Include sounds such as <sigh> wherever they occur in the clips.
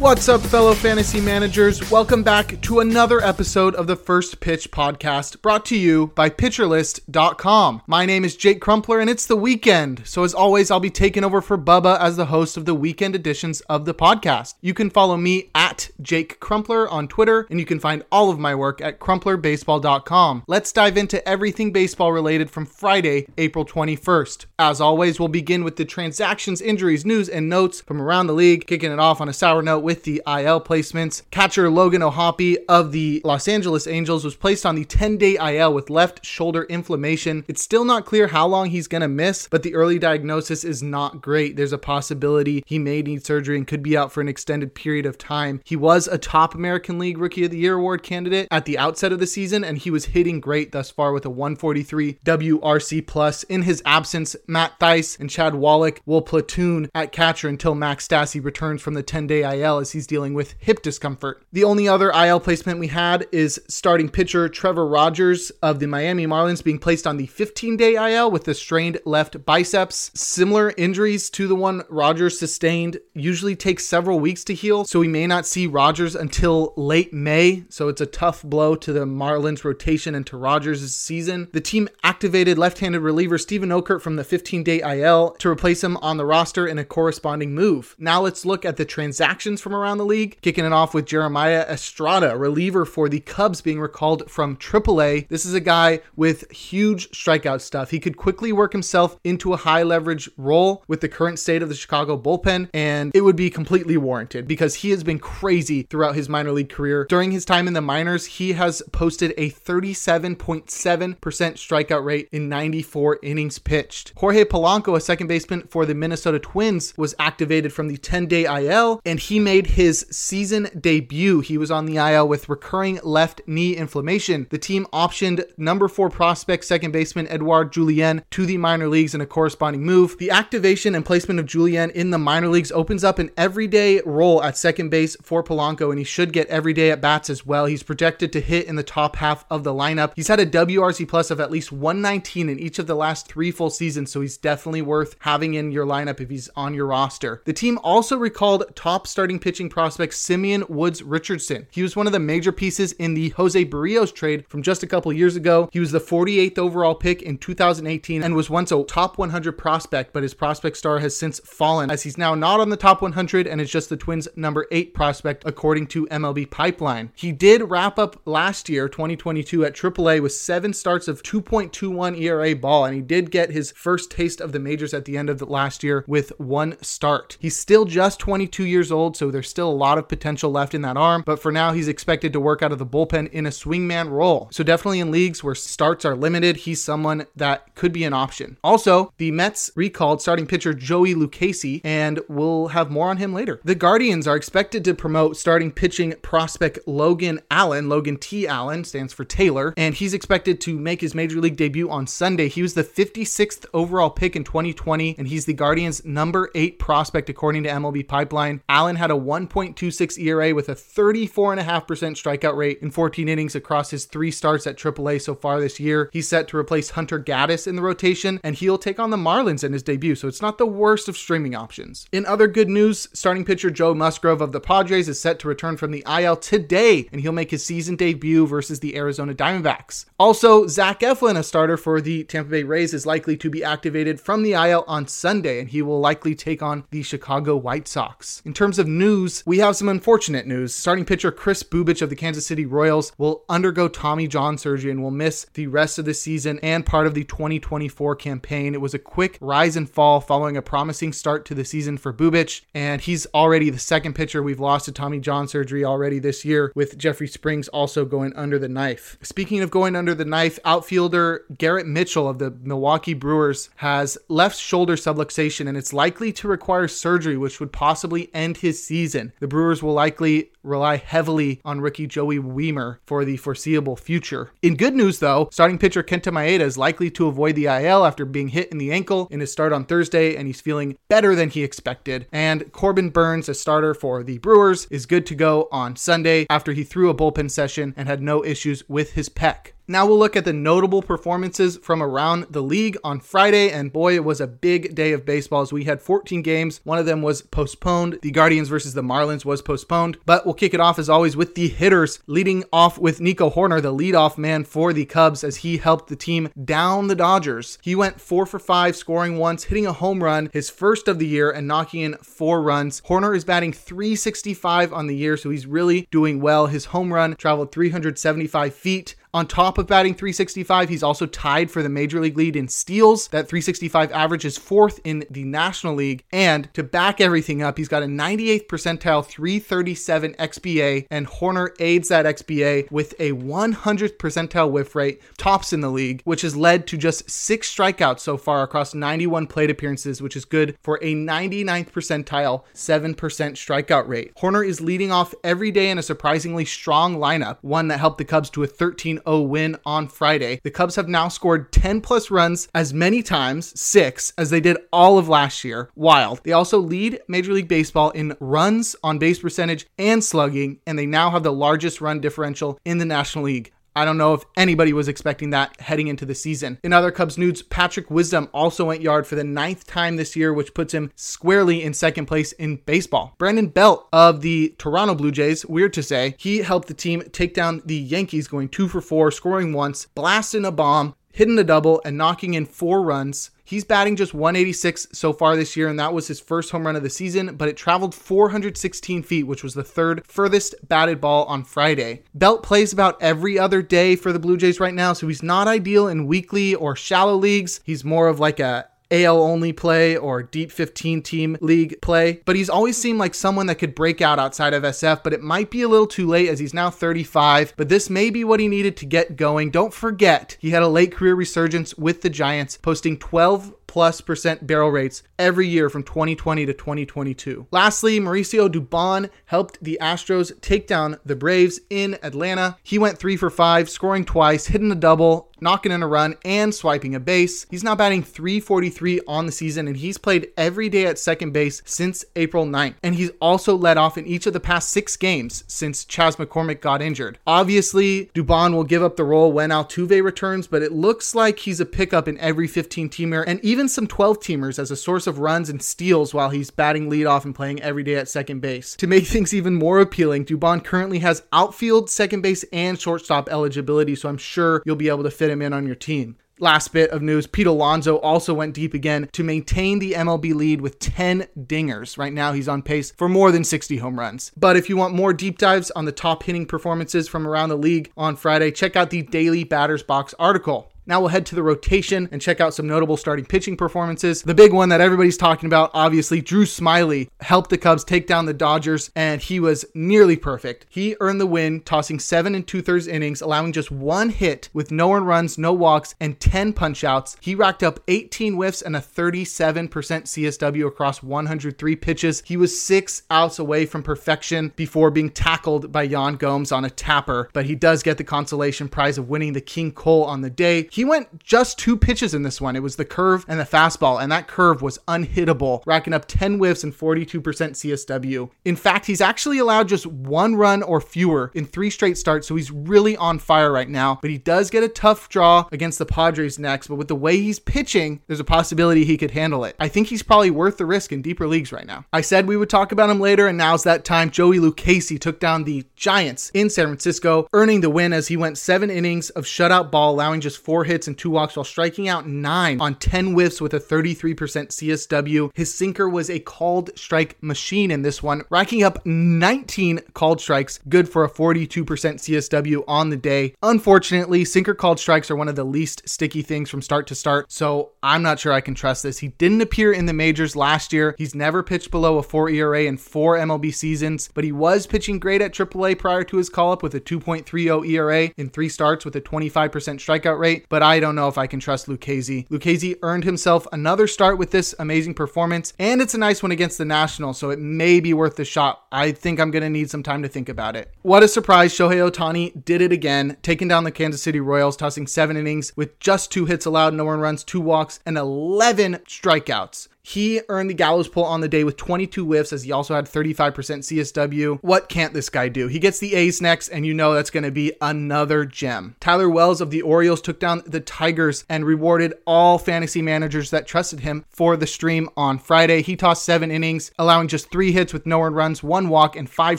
What's up, fellow fantasy managers? Welcome back to another episode of the First Pitch Podcast, brought to you by PitcherList.com. My name is Jake Crumpler, and it's the weekend. So, as always, I'll be taking over for Bubba as the host of the weekend editions of the podcast. You can follow me at Jake Crumpler on Twitter, and you can find all of my work at CrumplerBaseball.com. Let's dive into everything baseball related from Friday, April 21st. As always, we'll begin with the transactions, injuries, news, and notes from around the league, kicking it off on a sour note with the IL placements. Catcher Logan O'Hoppe of the Los Angeles Angels was placed on the 10 day IL with left shoulder inflammation. It's still not clear how long he's going to miss, but the early diagnosis is not great. There's a possibility he may need surgery and could be out for an extended period of time. He was a top American League Rookie of the Year award candidate at the outset of the season, and he was hitting great thus far with a 143 WRC plus. In his absence, Matt Thaiss and Chad Wallach will platoon at catcher until Max Stassi returns from the 10 day IL as he's dealing with hip discomfort. The only other IL placement we had is starting pitcher Trevor Rogers of the Miami Marlins being placed on the 15 day IL with a strained left biceps. Similar injuries to the one Rogers sustained usually take several weeks to heal, so we may not see Rogers until late May. So it's a tough blow to the Marlins rotation and to Rogers' season. The team activated left handed reliever Steven Okert from the 15 day IL to replace him on the roster in a corresponding move. Now let's look at the transactions from around the league, kicking it off with Jeremiah Estrada, reliever for the Cubs being recalled from AAA. This is a guy with huge strikeout stuff. He could quickly work himself into a high leverage role with the current state of the Chicago bullpen, and it would be completely warranted because he has been crazy throughout his minor league career. During his time in the minors, he has posted a 37.7% strikeout rate in 94 innings pitched. Jorge Polanco, a second baseman for the Minnesota Twins, was activated from the 10 day IL, and he made his season debut. He was on the IL with recurring left knee inflammation. The team optioned number four prospect second baseman Edouard Julien to the minor leagues in a corresponding move. The activation and placement of Julien in the minor leagues opens up an everyday role at second base for Polanco, and he should get everyday at bats as well. He's projected to hit in the top half of the lineup. He's had a WRC plus of at least 119 in each of the last three full seasons, so he's definitely worth having in your lineup if he's on your roster. The team also recalled top starting pitching prospect Simeon Woods Richardson. He was one of the major pieces in the Jose Berrios trade from just a couple years ago. He was the 48th overall pick in 2018 and was once a top 100 prospect, but his prospect star has since fallen as he's now not on the top 100 and is just the Twins' number eight prospect according to MLB Pipeline. He did wrap up last year, 2022, at AAA with seven starts of 2.21 ERA ball, and he did get his first taste of the majors at the end of the last year with one start. He's still just 22 years old, so there's still a lot of potential left in that arm, but for now, he's expected to work out of the bullpen in a swingman role. So definitely in leagues where starts are limited, he's someone that could be an option. Also, the Mets recalled starting pitcher Joey Lucchesi, and we'll have more on him later. The Guardians are expected to promote starting pitching prospect Logan Allen. Logan T. Allen stands for Taylor, and he's expected to make his major league debut on Sunday. He was the 56th overall pick in 2020, and he's the Guardians' number eight prospect according to MLB Pipeline. Allen had a 1.26 ERA with a 34.5% strikeout rate in 14 innings across his three starts at AAA so far this year. He's set to replace Hunter Gaddis in the rotation, and he'll take on the Marlins in his debut, so it's not the worst of streaming options. In other good news, starting pitcher Joe Musgrove of the Padres is set to return from the IL today, and he'll make his season debut versus the Arizona Diamondbacks. Also, Zach Eflin, a starter for the Tampa Bay Rays, is likely to be activated from the IL on Sunday, and he will likely take on the Chicago White Sox. In terms of news, news, we have some unfortunate news. Starting pitcher Kris Bubic of the Kansas City Royals will undergo Tommy John surgery and will miss the rest of the season and part of the 2024 campaign. It was a quick rise and fall following a promising start to the season for Bubich, and he's already the second pitcher we've lost to Tommy John surgery already this year, with Jeffrey Springs also going under the knife. Speaking of going under the knife, outfielder Garrett Mitchell of the Milwaukee Brewers has left shoulder subluxation and it's likely to require surgery, which would possibly end his season. The Brewers will likely rely heavily on rookie Joey Wiemer for the foreseeable future. In good news, though, starting pitcher Kenta Maeda is likely to avoid the IL after being hit in the ankle in his start on Thursday, and he's feeling better than he expected. And Corbin Burnes, a starter for the Brewers, is good to go on Sunday after he threw a bullpen session and had no issues with his pec. Now we'll look at the notable performances from around the league on Friday, and boy, it was a big day of baseball as we had 14 games. One of them was postponed. The Guardians versus the Marlins was postponed, but we'll kick it off as always with the hitters, leading off with Nico Hoerner, the leadoff man for the Cubs, as he helped the team down the Dodgers. He went four for five, scoring once, hitting a home run, his first of the year, and knocking in four runs. Horner is batting 365 on the year, so he's really doing well. His home run traveled 375 feet. On top of batting 365, he's also tied for the major league lead in steals. That 365 average is fourth in the National League. And to back everything up, he's got a 98th percentile 337 XBA, and Hoerner aids that XBA with a 100th percentile whiff rate, tops in the league, which has led to just six strikeouts so far across 91 plate appearances, which is good for a 99th percentile 7% strikeout rate. Hoerner is leading off every day in a surprisingly strong lineup, one that helped the Cubs to a 13 0 win on Friday. The Cubs have now scored 10 plus runs as many times, six, as they did all of last year. Wild. They also lead Major League Baseball in runs, on base percentage, and slugging, and they now have the largest run differential in the National League. I don't know if anybody was expecting that heading into the season. In other Cubs news, Patrick Wisdom also went yard for the ninth time this year, which puts him squarely in second place in baseball. Brandon Belt of the Toronto Blue Jays, weird to say, he helped the team take down the Yankees, going two for four, scoring once, blasting a bomb, hitting a double, and knocking in four runs. He's batting just 186 so far this year, and that was his first home run of the season, but it traveled 416 feet, which was the third furthest batted ball on Friday. Belt plays about every other day for the Blue Jays right now, so he's not ideal in weekly or shallow leagues. He's more of like a AL only play or deep 15 team league play, but he's always seemed like someone that could break out outside of SF, but it might be a little too late as he's now 35, but this may be what he needed to get going. Don't forget, he had a late career resurgence with the Giants, posting 12 plus percent barrel rates every year from 2020 to 2022. Lastly, Mauricio Dubon helped the Astros take down the Braves in Atlanta. He went three for five, scoring twice, hitting a double, knocking in a run, and swiping a base. He's now batting 343 on the season, and he's played every day at second base since April 9th. And he's also led off in each of the past six games since Chas McCormick got injured. Obviously, Dubon will give up the role when Altuve returns, but it looks like he's a pickup in every 15 teamer and even some 12 teamers as a source of runs and steals while he's batting leadoff and playing every day at second base. To make <laughs> things even more appealing, Dubon currently has outfield, second base, and shortstop eligibility, so I'm sure you'll be able to fit him in on your team. Last bit of news Pete Alonso also went deep again to maintain the MLB lead with 10 dingers. Right now, he's on pace for more than 60 home runs. But if you want more deep dives on the top hitting performances from around the league on Friday, check out the Daily Batters Box article. Now we'll head to the rotation and check out some notable starting pitching performances. The big one that everybody's talking about, obviously, Drew Smyly helped the Cubs take down the Dodgers, and he was nearly perfect. He earned the win, tossing seven and two thirds innings, allowing just one hit with no earned runs, no walks, and 10 punchouts. He racked up 18 whiffs and a 37% CSW across 103 pitches. He was six outs away from perfection before being tackled by Yan Gomes on a tapper, but he does get the consolation prize of winning the King Cole on the day. He went just two pitches in this one. It was the curve and the fastball, and that curve was unhittable, racking up 10 whiffs and 42% CSW. In fact, he's actually allowed just one run or fewer in three straight starts, so he's really on fire right now. But he does get a tough draw against the Padres next, but with the way he's pitching, there's a possibility he could handle it. I think he's probably worth the risk in deeper leagues right now. I said we would talk about him later, and now's that time. Joey Lucchesi took down the Giants in San Francisco, earning the win as he went seven innings of shutout ball, allowing just four hits and two walks while striking out nine on 10 whiffs with a 33% CSW. His sinker was a called strike machine in this one, racking up 19 called strikes, good for a 42% CSW on the day. Unfortunately, sinker called strikes are one of the least sticky things from start to start, so I'm not sure I can trust this. He didn't appear in the majors last year. He's never pitched below a 4 ERA in four MLB seasons, but he was pitching great at AAA prior to his call up with a 2.30 ERA in three starts with a 25% strikeout rate. But I don't know if I can trust Lucchesi. Lucchesi earned himself another start with this amazing performance, and it's a nice one against the Nationals, so it may be worth the shot. I think I'm going to need some time to think about it. What a surprise! Shohei Ohtani did it again, taking down the Kansas City Royals, tossing seven innings with just two hits allowed, no one runs, two walks, and 11 strikeouts. He earned the gallows pull on the day with 22 whiffs, as he also had 35% CSW. What can't this guy do? He gets the A's next, and you know that's going to be another gem. Tyler Wells of the Orioles took down the Tigers and rewarded all fantasy managers that trusted him for the stream on Friday. He tossed seven innings, allowing just three hits with no earned runs, one walk, and five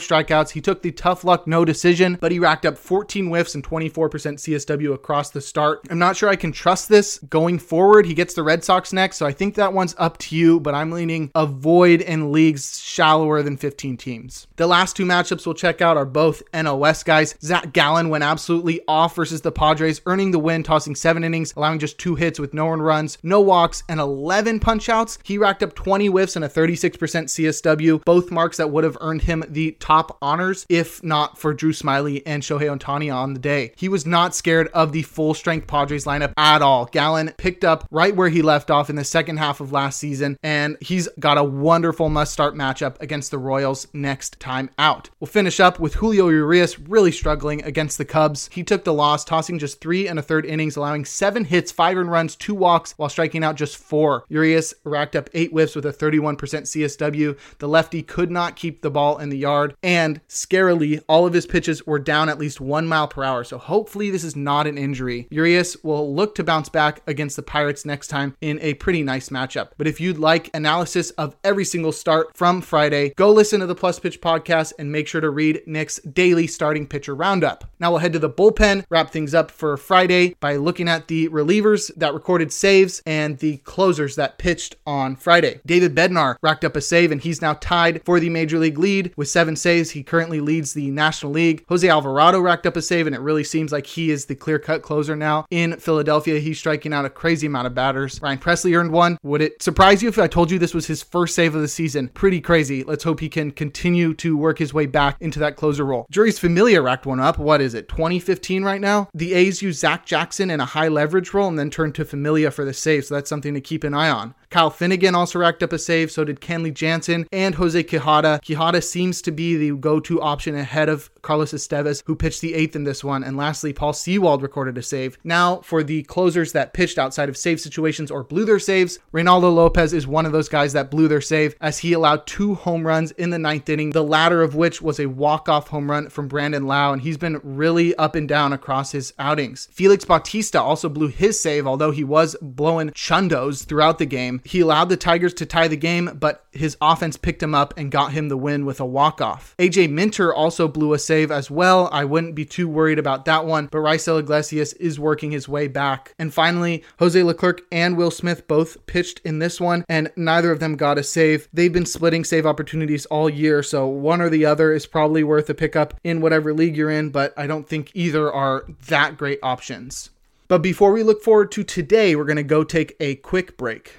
strikeouts. He took the tough luck no decision, but he racked up 14 whiffs and 24% CSW across the start. I'm not sure I can trust this going forward. He gets the Red Sox next, so I think that one's up to but I'm leaning avoid in leagues shallower than 15 teams. The last two matchups we'll check out are both NOS guys. Zach Gallen went absolutely off versus the Padres, earning the win, tossing seven innings, allowing just two hits with no runs, no walks, and 11 punchouts. He racked up 20 whiffs and a 36% CSW, both marks that would have earned him the top honors if not for Drew Smyly and Shohei Ohtani on the day. He was not scared of the full strength Padres lineup at all. Gallen picked up right where he left off in the second half of last season, and he's got a wonderful must start matchup against the Royals next time out. We'll finish up with Julio Urias really struggling against the Cubs. He took the loss, tossing just three and a third innings, allowing seven hits, five earned runs, two walks, while striking out just four. Urias racked up eight whiffs with a 31% CSW. The lefty could not keep the ball in the yard, and scarily, all of his pitches were down at least one mile per hour. So hopefully, this is not an injury. Urias will look to bounce back against the Pirates next time in a pretty nice matchup. But if you'd like analysis of every single start from Friday, go listen to the Plus Pitch podcast and make sure to read Nick's daily starting pitcher roundup. Now we'll head to the bullpen, wrap things up for Friday by looking at the relievers that recorded saves and the closers that pitched on Friday. David Bednar racked up a save and he's now tied for the major league lead with seven saves. He currently leads the National League. Jose Alvarado racked up a save and it really seems like he is the clear cut closer now in Philadelphia. He's striking out a crazy amount of batters. Ryan Pressly earned one. Would it surprise if I told you this was his first save of the season? Pretty crazy. Let's hope he can continue to work his way back into that closer role. Jeurys Familia racked one up. What is it, 2015 right now? The A's use Zach Jackson in a high leverage role and then turn to Familia for the save, so that's something to keep an eye on. Kyle Finnegan also racked up a save, so did Kenley Jansen and Jose Quijada. Quijada seems to be the go to option ahead of Carlos Estevez, who pitched the eighth in this one. And lastly, Paul Sewald recorded a save. Now, for the closers that pitched outside of save situations or blew their saves, Reynaldo Lopez is one of those guys that blew their save as he allowed two home runs in the ninth inning, the latter of which was a walk-off home run from Brandon Lowe. and he's been really up and down across his outings. Felix Bautista also blew his save, although he was blowing chundos throughout the game. He allowed the Tigers to tie the game, but his offense picked him up and got him the win with a walk-off. AJ Minter also blew a save as well. I wouldn't be too worried about that one, but Raisel Iglesias is working his way back. And finally, Jose Leclerc and Will Smith both pitched in this one, and neither of them got a save. They've been splitting save opportunities all year, so one or the other is probably worth a pickup in whatever league you're in, but I don't think either are that great options. But before we look forward to today, we're going to go take a quick break.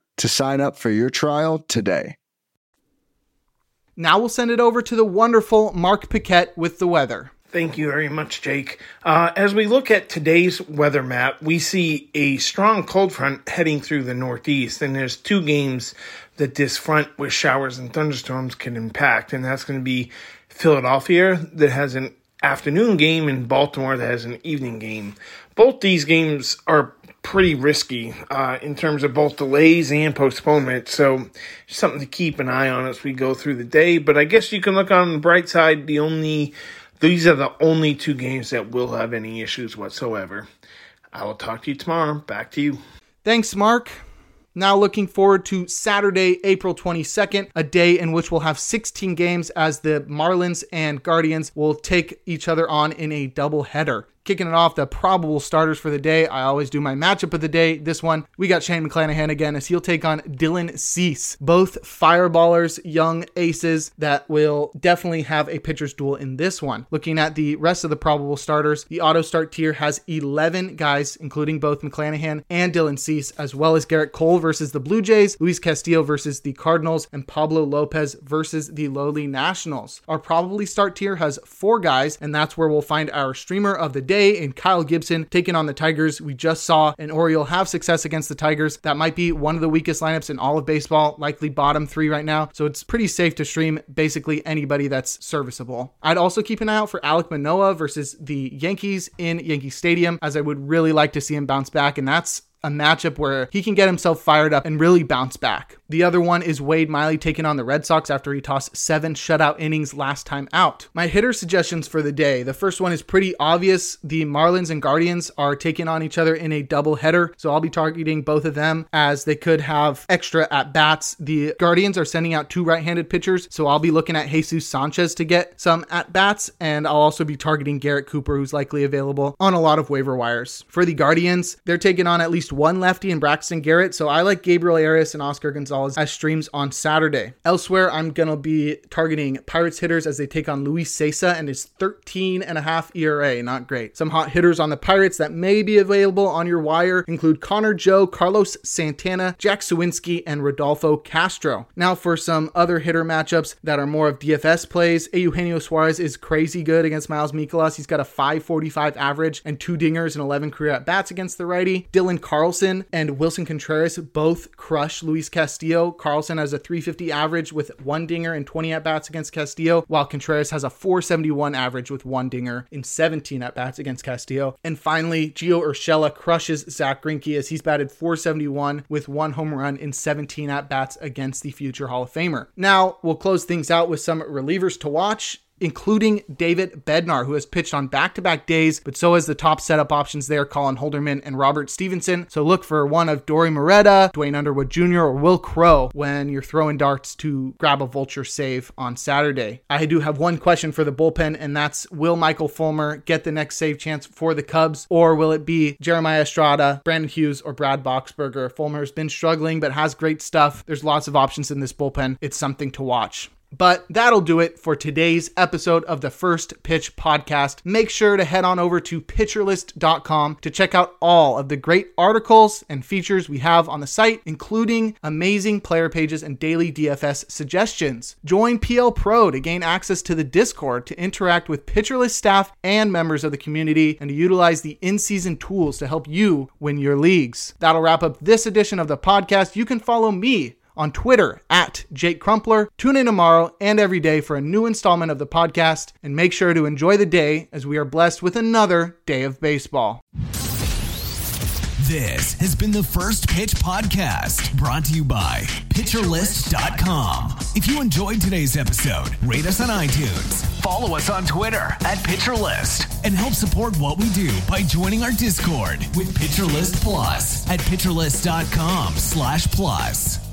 to sign up for your trial today. Now we'll send it over to the wonderful Mark Paquette with the weather. Thank you very much, Jake. Uh, as we look at today's weather map, we see a strong cold front heading through the Northeast, and there's two games that this front with showers and thunderstorms can impact, and that's going to be Philadelphia that has an afternoon game and Baltimore that has an evening game. Both these games are pretty risky uh, in terms of both delays and postponement. So something to keep an eye on as we go through the day. But I guess you can look on the bright side. The only these are the only two games that will have any issues whatsoever. I will talk to you tomorrow. Back to you. Thanks, Mark. Now looking forward to Saturday, April 22nd, a day in which we'll have 16 games as the Marlins and Guardians will take each other on in a double header. Kicking it off, the probable starters for the day. I always do my matchup of the day. This one, we got Shane McClanahan again as he'll take on Dylan Cease. Both fireballers, young aces that will definitely have a pitcher's duel in this one. Looking at the rest of the probable starters, the auto start tier has 11 guys, including both McClanahan and Dylan Cease, as well as Gerrit Cole versus the Blue Jays, Luis Castillo versus the Cardinals, and Pablo Lopez versus the lowly Nationals. Our probably start tier has four guys, and that's where we'll find our streamer of the day in Kyle Gibson taking on the Tigers. We just saw an Oriole have success against the Tigers. That might be one of the weakest lineups in all of baseball, likely bottom three right now. So it's pretty safe to stream basically anybody that's serviceable. I'd also keep an eye out for Alek Manoah versus the Yankees in Yankee Stadium, as I would really like to see him bounce back. And that's a matchup where he can get himself fired up and really bounce back. The other one is Wade Miley taking on the Red Sox after he tossed seven shutout innings last time out. My hitter suggestions for the day the first one is pretty obvious. The Marlins and Guardians are taking on each other in a double header, so I'll be targeting both of them as they could have extra at bats. The Guardians are sending out two right handed pitchers, so I'll be looking at Jesus Sanchez to get some at bats, and I'll also be targeting Garrett Cooper, who's likely available on a lot of waiver wires. For the Guardians, they're taking on at least one lefty in Braxton Garrett, so I like Gabriel Arias and Oscar Gonzalez as streams on Saturday. Elsewhere, I'm going to be targeting Pirates hitters as they take on Luis Cessa and his 13 and a half ERA. Not great. Some hot hitters on the Pirates that may be available on your wire include Connor Joe, Carlos Santana, Jack Suwinski, and Rodolfo Castro. Now for some other hitter matchups that are more of DFS plays, Eugenio Suarez is crazy good against Miles Mikolas. He's got a 545 average and two dingers and 11 career at bats against the righty. Dylan Carlson and Wilson Contreras both crush Luis Castillo. Carlson has a 350 average with one dinger and 20 at bats against Castillo, while Contreras has a 471 average with one dinger in 17 at bats against Castillo. And finally, Gio Urshela crushes Zack Greinke as he's batted 471 with one home run in 17 at bats against the future Hall of Famer. Now, we'll close things out with some relievers to watch including David Bednar, who has pitched on back to back days, but so has the top setup options there, Colin Holderman and Robert Stephenson. So look for one of Dauri Moreta, Duane Underwood Jr., or Will Crowe when you're throwing darts to grab a vulture save on Saturday. I do have one question for the bullpen, and that's will Michael Fulmer get the next save chance for the Cubs, or will it be Jeremiah Estrada, Brandon Hughes, or Brad Boxberger? Fulmer's been struggling, but has great stuff. There's lots of options in this bullpen. It's something to watch. But that'll do it for today's episode of the First Pitch Podcast. Make sure to head on over to pitcherlist.com to check out all of the great articles and features we have on the site, including amazing player pages and daily DFS suggestions. Join PL Pro to gain access to the Discord to interact with Pitcherlist staff and members of the community and to utilize the in season tools to help you win your leagues. That'll wrap up this edition of the podcast. You can follow me on Twitter at Jake Crumpler. Tune in tomorrow and every day for a new installment of the podcast, and make sure to enjoy the day as we are blessed with another day of baseball. This has been the First Pitch Podcast, brought to you by PitcherList.com. If you enjoyed today's episode, rate us on iTunes, follow us on Twitter at PitcherList, and help support what we do by joining our Discord with PitcherList Plus at PitcherList.com slash plus.